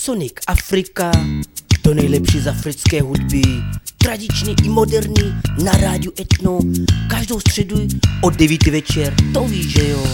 Sonic Afrika, to nejlepší z africké hudby. Tradiční i moderní, na rádiu Etno, každou středu od 9 večer, to víš, že jo.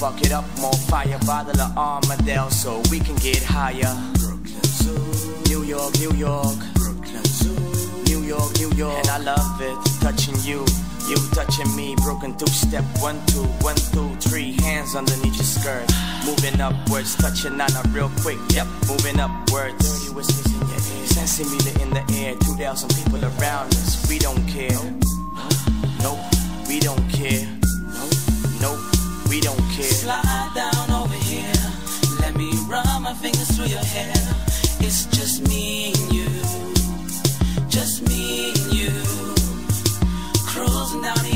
Fuck it up, more fire, bottle of Armadale so we can get higher. Brooklyn Zoo. New York, New York. Brooklyn Zoo. New York, New York. And I love it, touching you. You touching me, broken two, step one, two, one, two, three. Hands underneath your skirt. Moving upwards, touching on a real quick. Yep, moving upwards. Dirty whispers in your ear. Sensing me in the air. 2,000 people around us. We don't care. Nope, nope. we don't care. Nope, nope we don't care. Slide down over here, let me run my fingers through your hair. It's just me and you, just me and you, cruising down the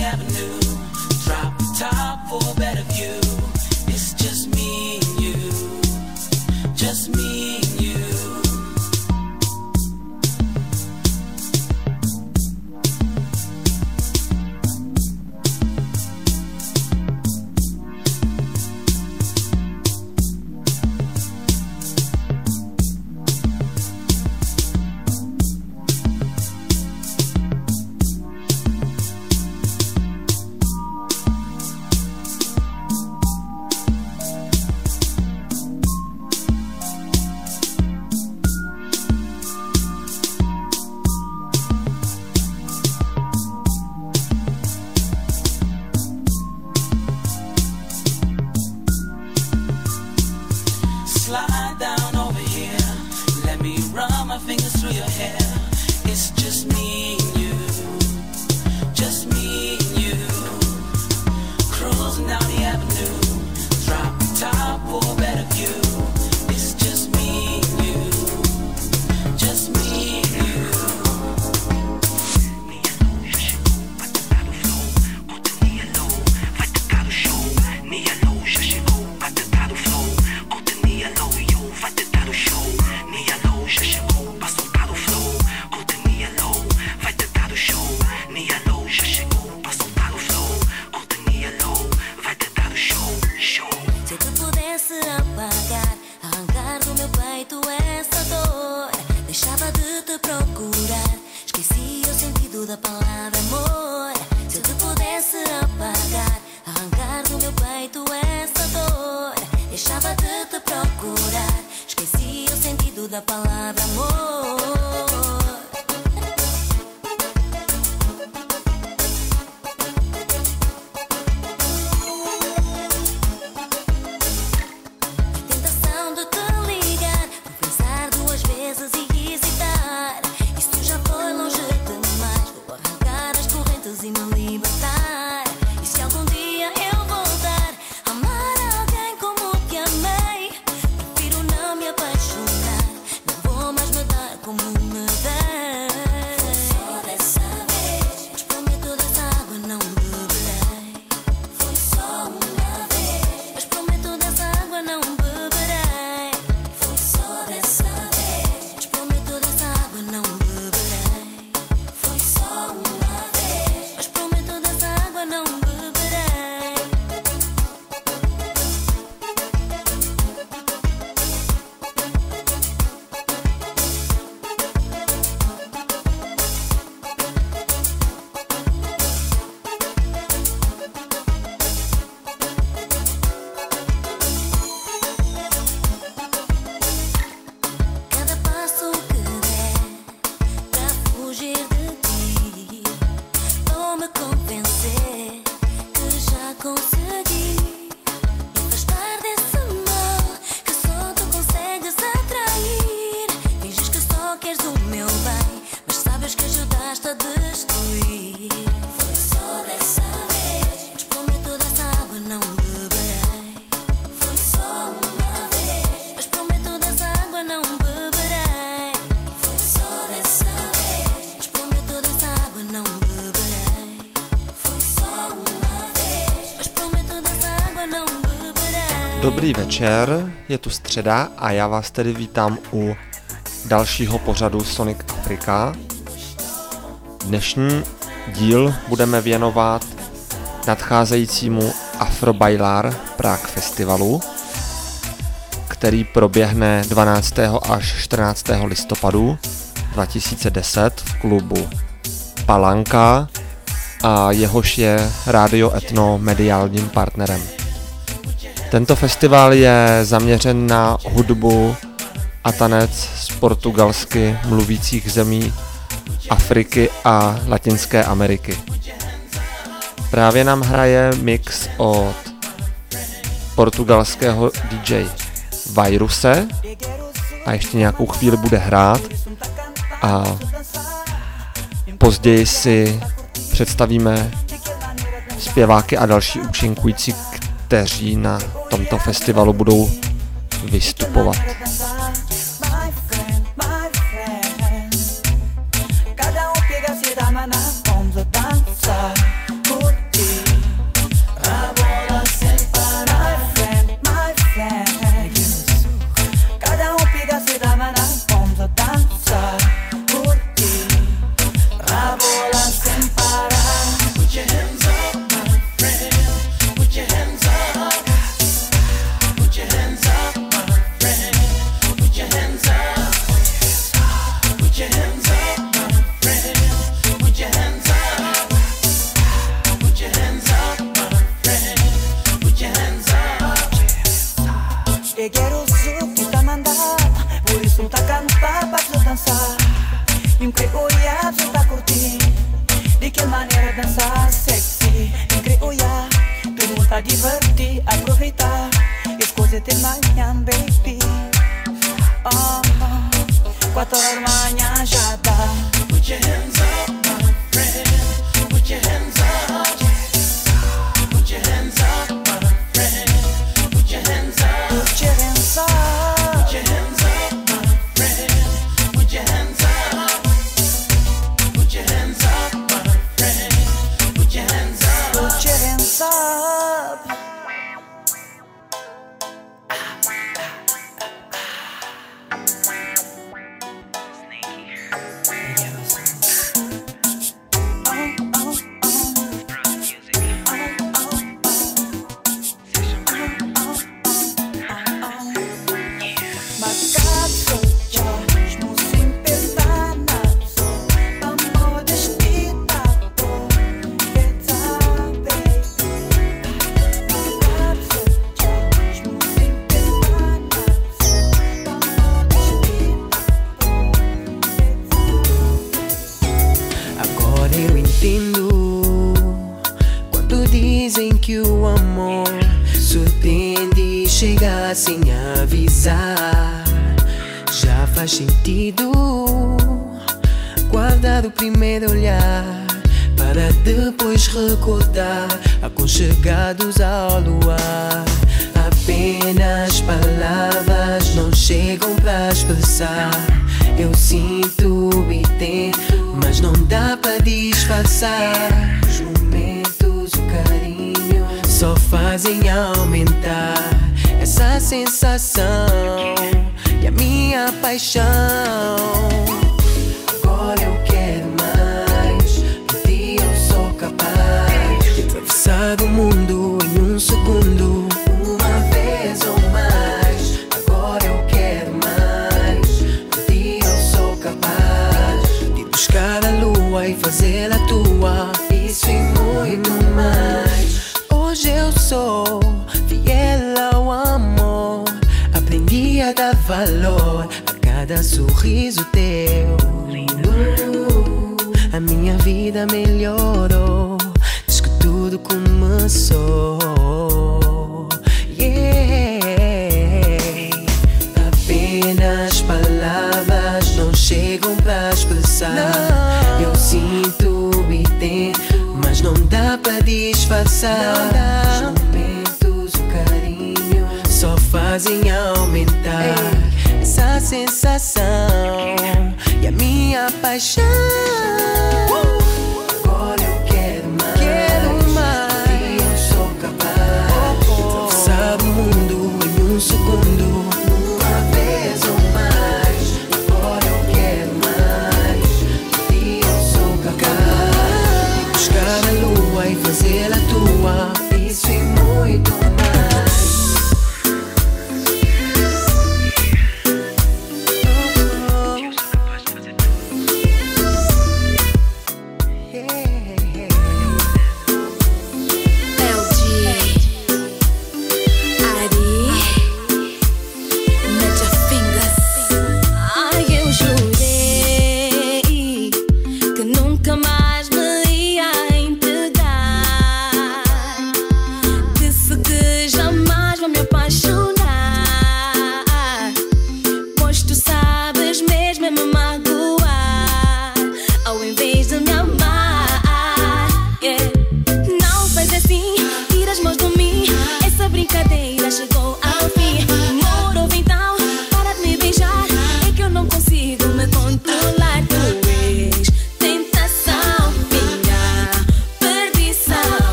Dobrý večer, je tu středa a já vás tedy vítám u dalšího pořadu Sonic Afrika. Dnešní díl budeme věnovat nadcházejícímu Afrobailar Prague Festivalu, který proběhne 12. až 14. listopadu 2010 v klubu Palanka a jehož je Radio Etno mediálním partnerem. Tento festival je zaměřen na hudbu a tanec z portugalsky mluvících zemí Afriky a Latinské Ameriky. Právě nám hraje mix od portugalského DJ Viruse a ještě nějakou chvíli bude hrát a později si představíme zpěváky a další účinkující kteří na tomto festivalu budou vystupovat. eu sou fiel ao amor. Aprendi a dar valor a cada sorriso teu. A minha vida melhorou. desde que tudo começou. pensar. Momentos, o carinho só fazem aumentar Ei. essa sensação e a minha paixão.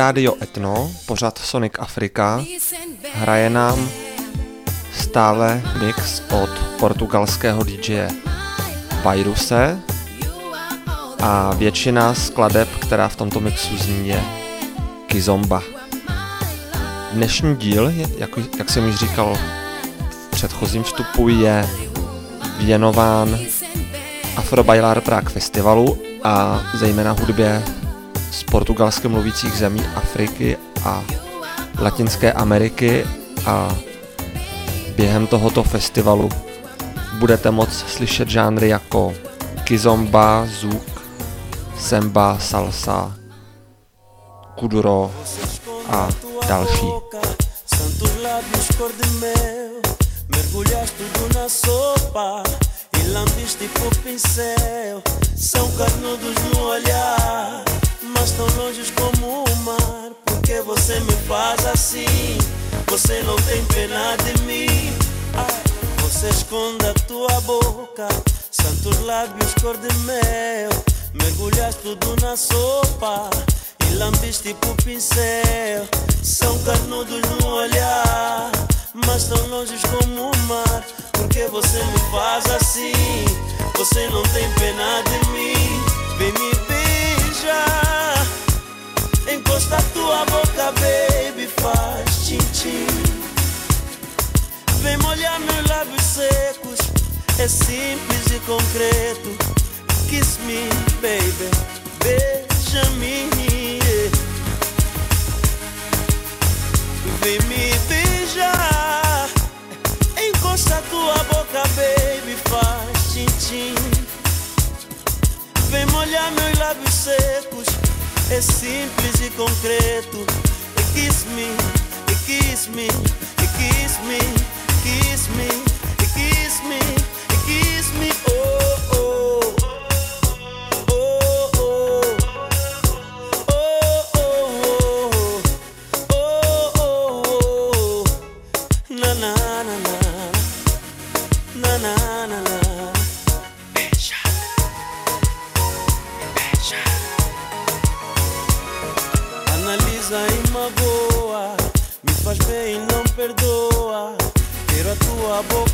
Rádio Etno, pořad Sonic Afrika. Hraje nám stále mix od portugalského DJ Viruse a většina skladeb, která v tomto mixu zní, je Kizomba. Dnešní díl, jak, jak jsem již říkal v předchozím vstupu, je věnován Afro Bailar Prague Festivalu a zejména hudbě z portugalsky mluvících zemí Afriky a Latinské Ameriky a během tohoto festivalu budete moct slyšet žánry jako kizomba, zouk, semba, salsa, kuduro a další. Mergulhaste tudo na sopa E lambiste pincel São carnudos no olhar Mas tão longes como o mar. Porque você me faz assim. Você não tem pena de mim. Ai, Você esconde a tua boca. Santos lábios cor de mel. Mergulhaste tudo na sopa. E lambiste pro pincel. São carnudos no olhar Mas tão longes como o mar. Porque você me faz assim. Você não tem pena de mim. Vem me beijar Encosta a tua boca, baby Faz tchim-tchim. Vem molhar meus lábios secos É simples e concreto. Kiss me, baby Beija-me yeah. Vem me beijar Encosta tua boca, baby Faz tchim-tchim. Vem molhar meus lábios secos É simples e concreto E kiss me, e kiss me, e kiss me, kiss me, e kiss me, e kiss me, oh.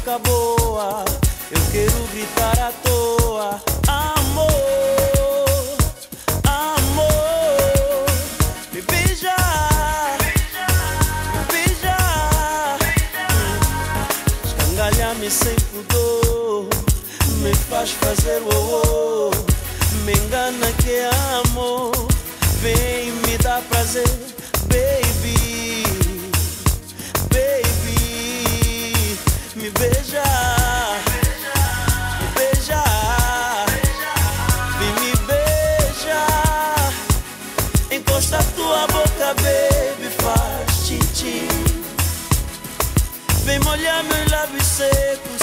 Eu quero gritar à toa. Amor, amor Me beija Me beija. Escangalha-me sem pudor Me faz fazer o oh, Me engana que é amor Vem me dar prazer, me beija, me beija, vem me beija. Encosta tua boca, baby, faz titi. Vem molhar meus lábios secos,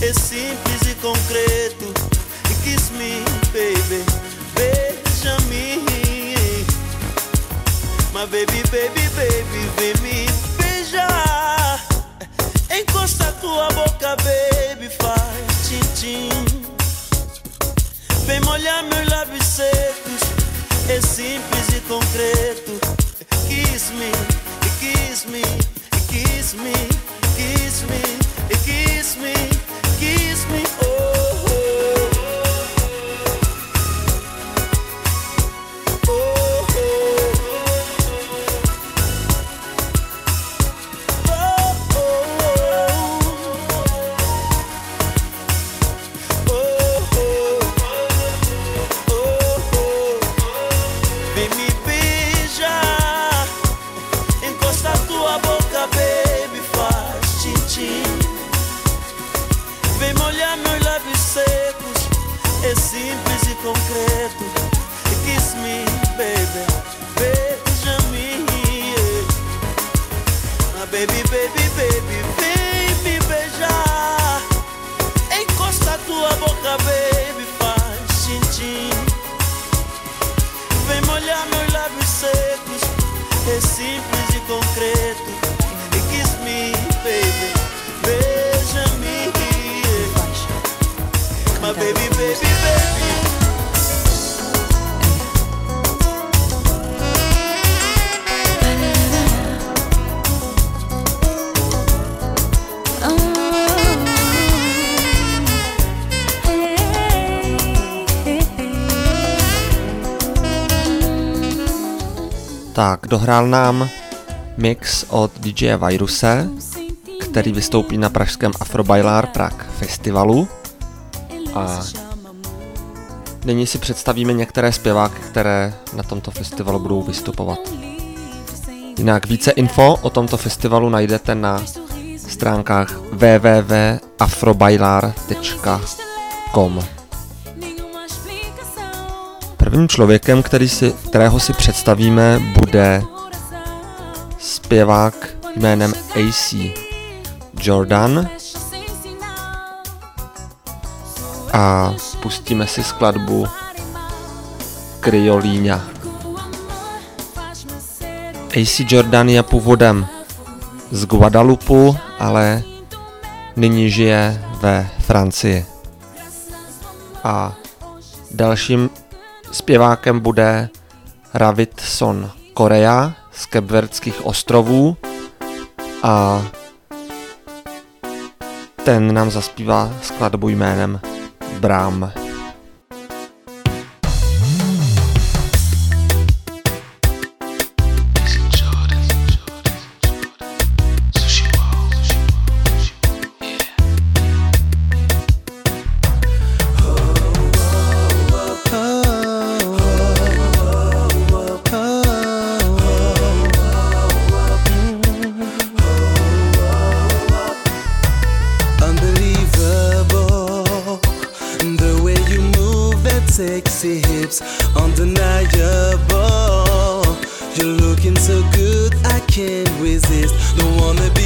é simples e concreto. E kiss me, baby, beija-me. My baby, baby, baby, vem me beijar. Encosta tua boca, baby, faz tchim Vem molhar meus lábios secos, é simples e concreto. Kiss me, kiss me, kiss me, kiss me, kiss me, kiss dohrál nám mix od DJ Viruse, který vystoupí na pražském Afrobailar Prague festivalu. A nyní si představíme některé zpěváky, které na tomto festivalu budou vystupovat. Jinak více info o tomto festivalu najdete na stránkách www.afrobailar.com Prvním člověkem, který si, kterého si představíme, bude zpěvák jménem AC Jordan a pustíme si skladbu Kriolíňa. AC Jordan je původem z Guadalupu, ale nyní žije ve Francii. A dalším zpěvákem bude Ravit Son Korea z Kebverdských ostrovů a ten nám zaspívá skladbu jménem Brám. can't resist. The one that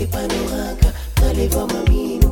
kipanoraka taleva mamino.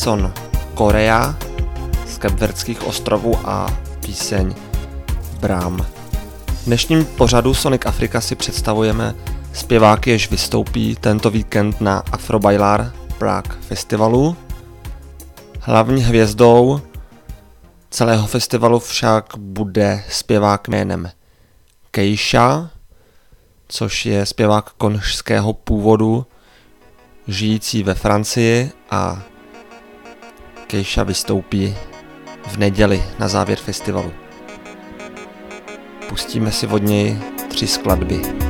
Jason Korea z Kapverdských ostrovů a píseň Brám. V dnešním pořadu Sonic Afrika si představujeme zpěváky, jež vystoupí tento víkend na Afrobailar Prague festivalu. Hlavní hvězdou celého festivalu však bude zpěvák jménem Keisha, což je zpěvák konžského původu, žijící ve Francii a Keisha vystoupí v neděli na závěr festivalu. Pustíme si od něj tři skladby.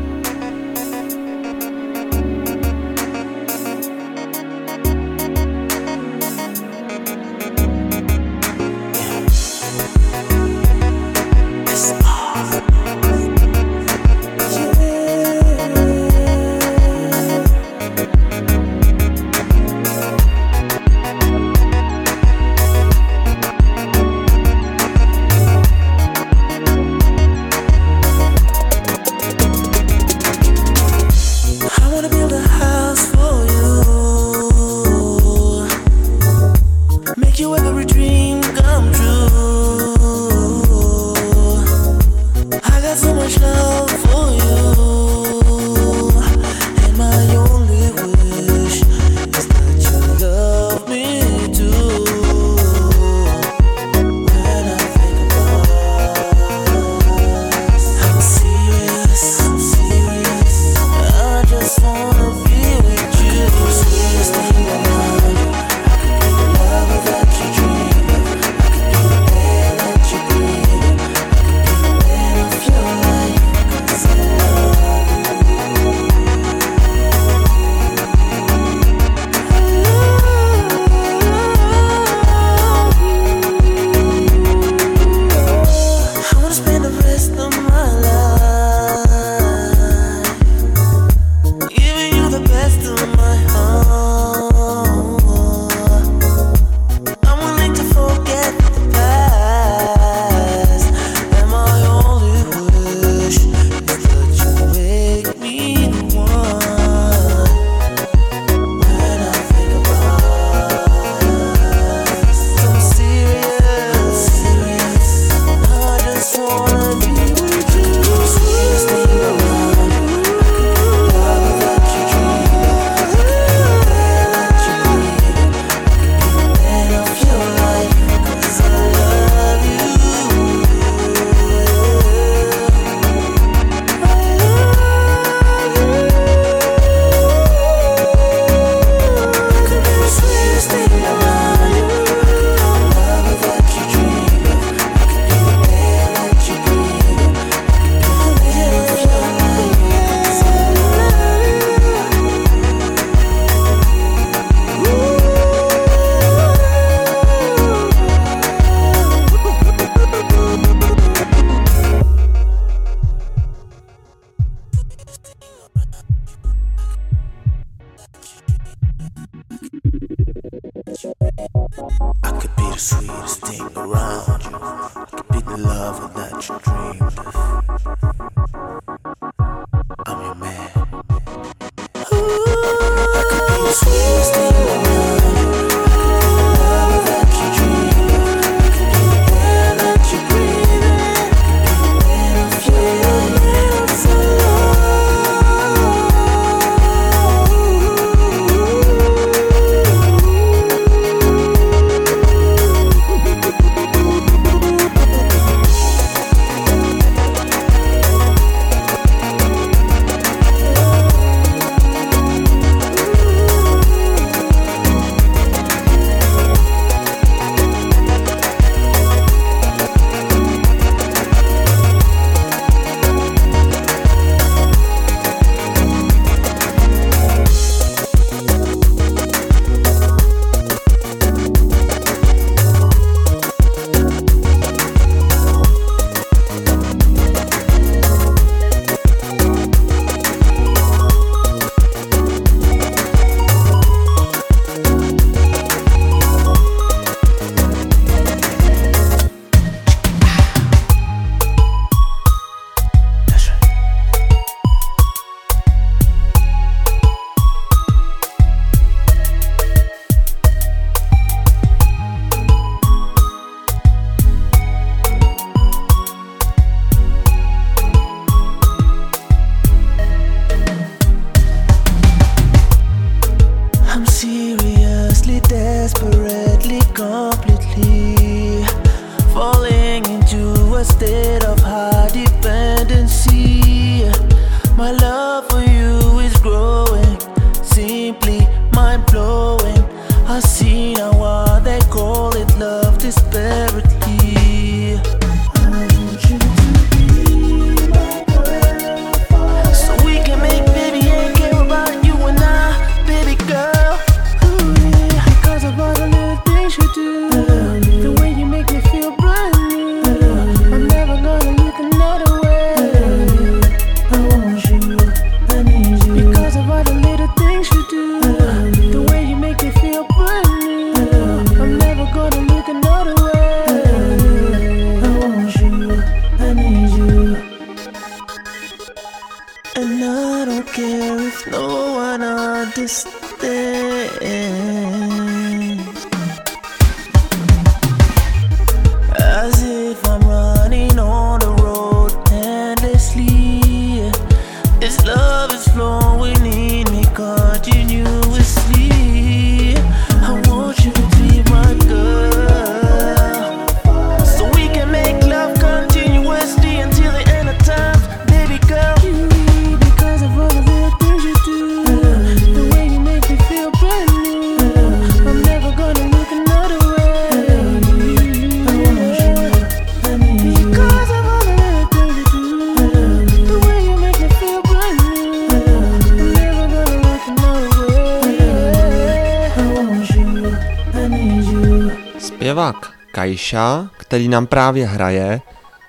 Kajša, který nám právě hraje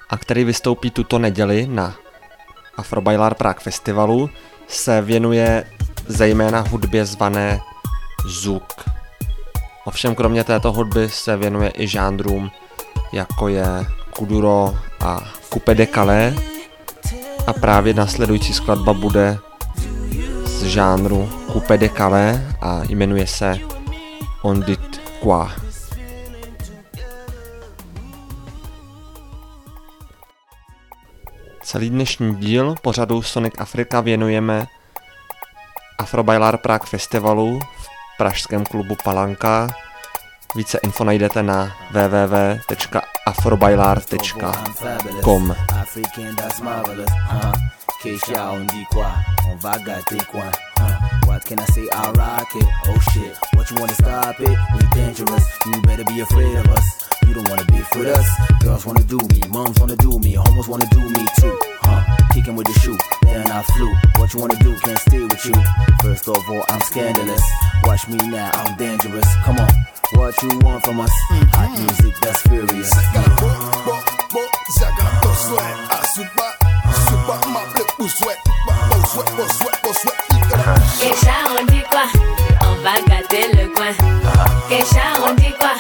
a který vystoupí tuto neděli na Afrobailar Prague Festivalu, se věnuje zejména hudbě zvané Zuk. Ovšem kromě této hudby se věnuje i žánrům jako je Kuduro a Coupe de Calais a právě následující skladba bude z žánru Coupe de Calais a jmenuje se On dit quoi. Celý dnešní díl pořadu Sonic Afrika věnujeme Afrobailar Prague Festivalu v pražském klubu Palanka. Více info najdete na www.afrobailar.com? What can I say? I'll rock it. Oh shit, what you wanna stop it? We dangerous. You better be afraid of us. You don't wanna beef with us. Girls wanna do me, moms wanna do me, homos wanna do me too, huh? Kicking with the shoe, then I flew. What you wanna do? Can't stay with you. First of all, I'm scandalous. Watch me now, I'm dangerous. Come on, what you want from us? Hot music that's furious. Keisha, on dit quoi On va gâter le coin. Keisha, on dit quoi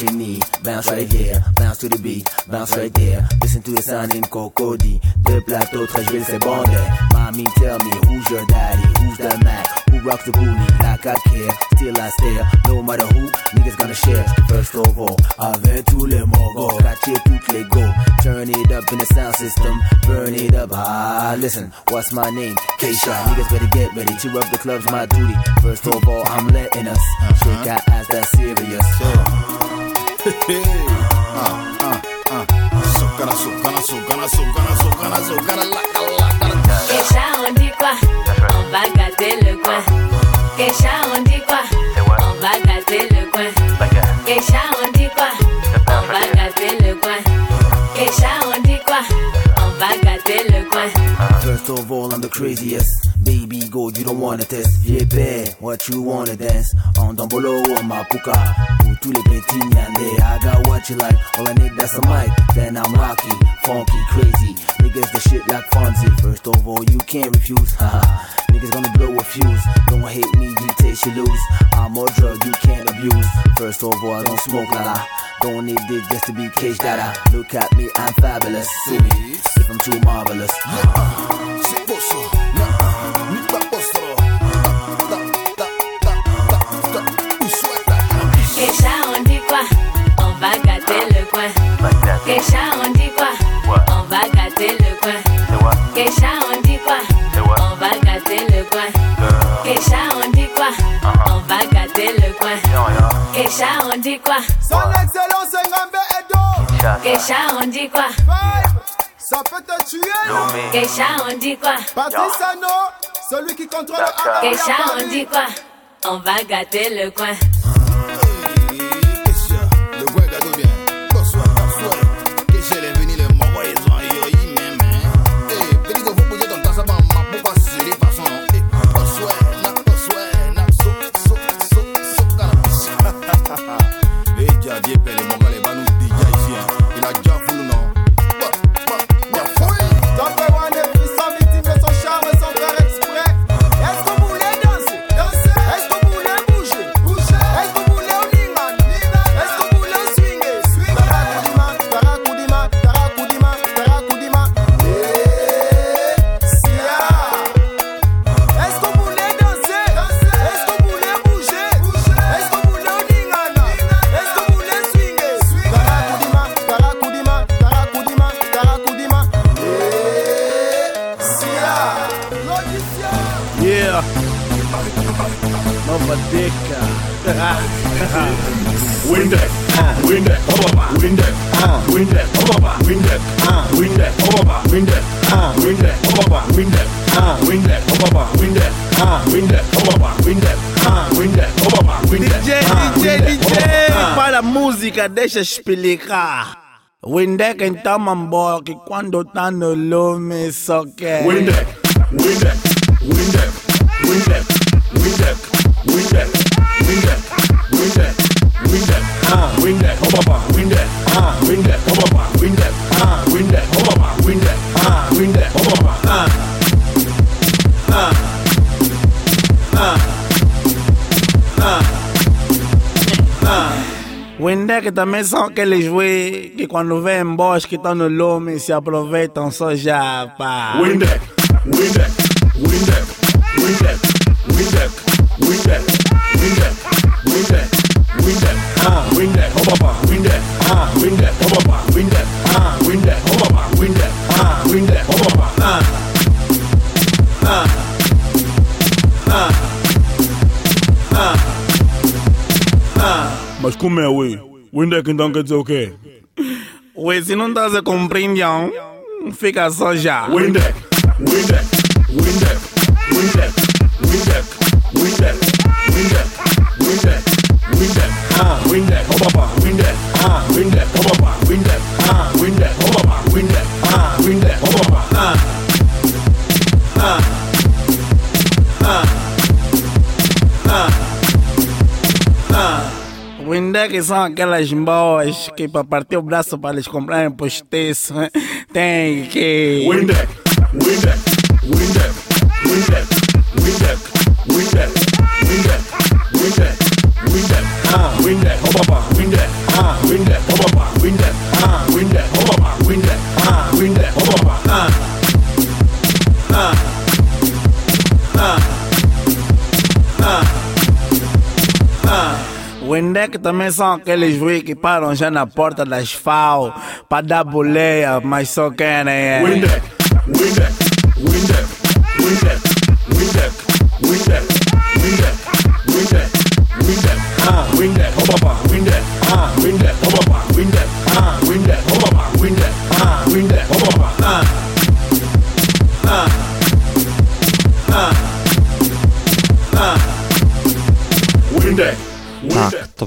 what you need. Bounce right here, bounce to the beat, bounce right there. Listen to the sound in Cocody. The plateau, Trashville, c'est bondé. Mommy, tell me who's your daddy, who's the man, who rocks the booty like I care. Still I stare, no matter who, niggas gonna share. First of all, avec tous les mogos, catcher toutes les go. Turn it up in the sound system, burn it up. Ah, listen, what's my name? K-Shot. Niggas better get ready, cheer up the club's my duty. First of all, I'm letting us shake our ass, that's serious. First of all, I'm the craziest. Baby, go, you don't wanna test. Père, what you wanna dance? On Dombolo or Mapuka. Pour tous les petits nyandé, I got what you like. All I need, that's a mic. Then I'm rocky, funky, crazy. Niggas the shit like Fonzie. First of all, you can't refuse. Haha. Niggas gonna blow a fuse. Don't hate me, you taste you lose. I'm a drug you can't abuse. First of all, I don't smoke la la. Don't need this just to be cage dada. Look at me, I'm fabulous. See me, if I'm too marvelous. Beau Keisha, on dit quoi? Vibe, ça peut te tuer. Keisha, on dit quoi? Patrice Ano, celui qui contrôle le Keisha, on dit quoi? On va gâter le coin. Windex, Windex, Obama, Windex, Windex, Obama, Windex, Windex, Obama, Windex, Windex, Obama, Windex, Windex, Obama, Windex, Windex, Obama, Windex, Windex, Obama, Windex. DJ, DJ, DJ. Para música, deixa explicar. Windek então, mambo, que quando tá no lume só quer. Windex, Windex, Windex, Windex, Que também são aqueles we que quando vêm bosque estão no lume se aproveitam só já, pá. Windeck, Windeck, Windeck, Windeck, Windeck, Windeck, Windeck, Windeck, Windeck, ah, Windeck, oh papá, Windeck, ah, Windeck, oh papá, Windeck, ah, Windeck, oh papá, Windeck, ah, Windeck, oh papá, ah, ah, ah, ah, ah. Mas como é, ui? Wey? Windek então quer dizer o quê? Wey, se não estás a compreender, fica só já. Windex, Windex, Windex, que são aquelas boas que para partir o braço para eles comprarem postiço tem que. Ah, Kardec é também são aqueles ruins que param já na porta das FAO pra dar boleia, mas só querem é. Windex, Windex.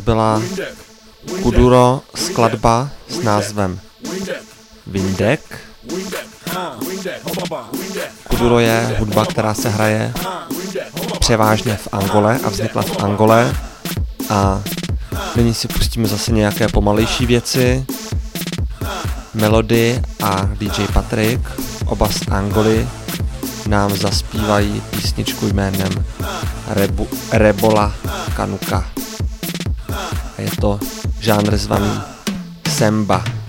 byla Kuduro skladba s názvem Windek. Kuduro je hudba, která se hraje převážně v Angole a vznikla v Angole. A nyní si pustíme zase nějaké pomalejší věci. Melody a DJ Patrick, oba z Angoly, nám zaspívají písničku jménem Rebu, Rebola Kanuka a je to žánr zvaný Semba.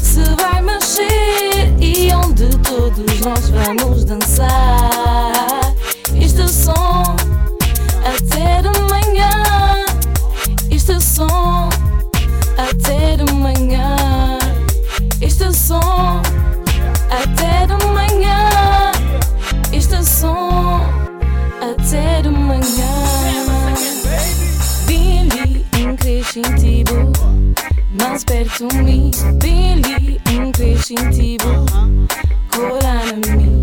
Se vai mexer e onde todos nós vamos dançar. Este som até to me, Billy and Christian Tebow, call on me.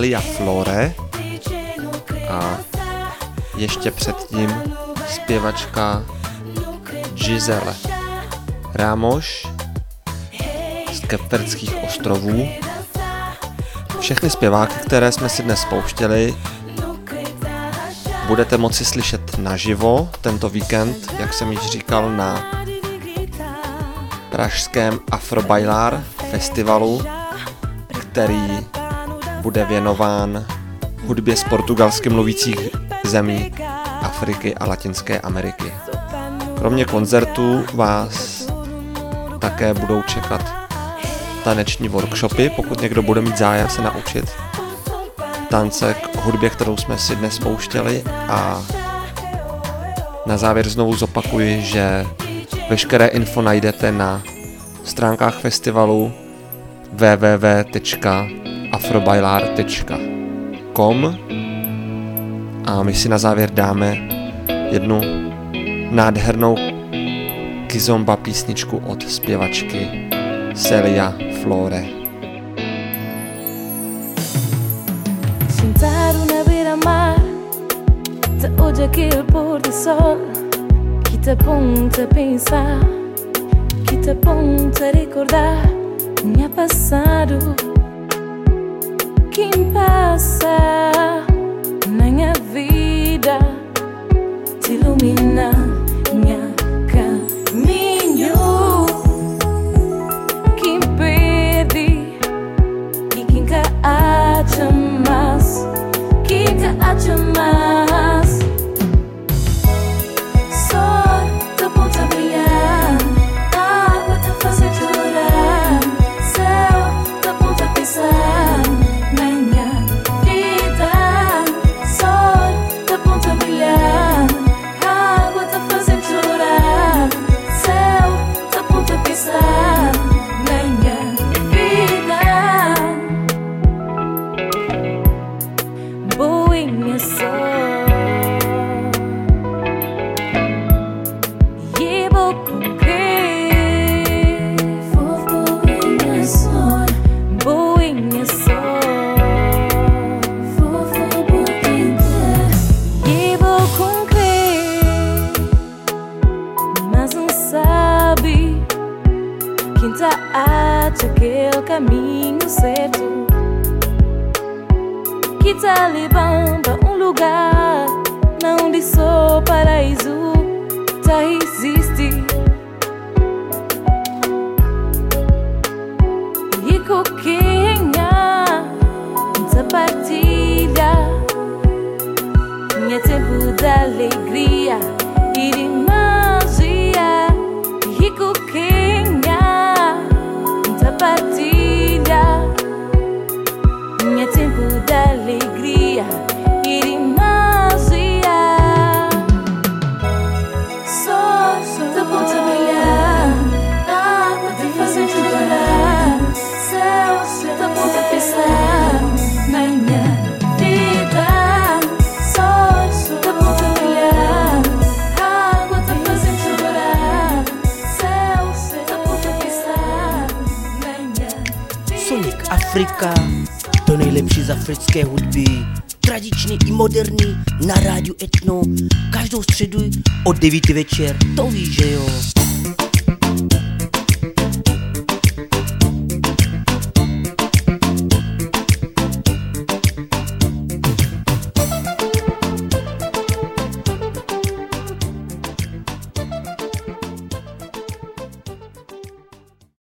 Celia Flore a ještě předtím zpěvačka Giselle Rámoš z Kepterdských ostrovů. Všechny zpěváky, které jsme si dnes pouštěli, budete moci slyšet naživo tento víkend, jak jsem již říkal, na pražském Afrobailar festivalu, který bude věnován hudbě z portugalsky mluvících zemí Afriky a Latinské Ameriky. Kromě koncertů vás také budou čekat taneční workshopy, pokud někdo bude mít zájem se naučit tance k hudbě, kterou jsme si dnes pouštěli a na závěr znovu zopakuji, že veškeré info najdete na stránkách festivalu www.afrobailar.com a my si na závěr dáme jednu nádhernou kizomba písničku od zpěvačky Celia Flore. Sentado na beira-mar, te pôr do sol que te aponta a pensar, que te aponta a recordar minha passado, quem passa, nem a vida te ilumina. devíti večer, to víš, že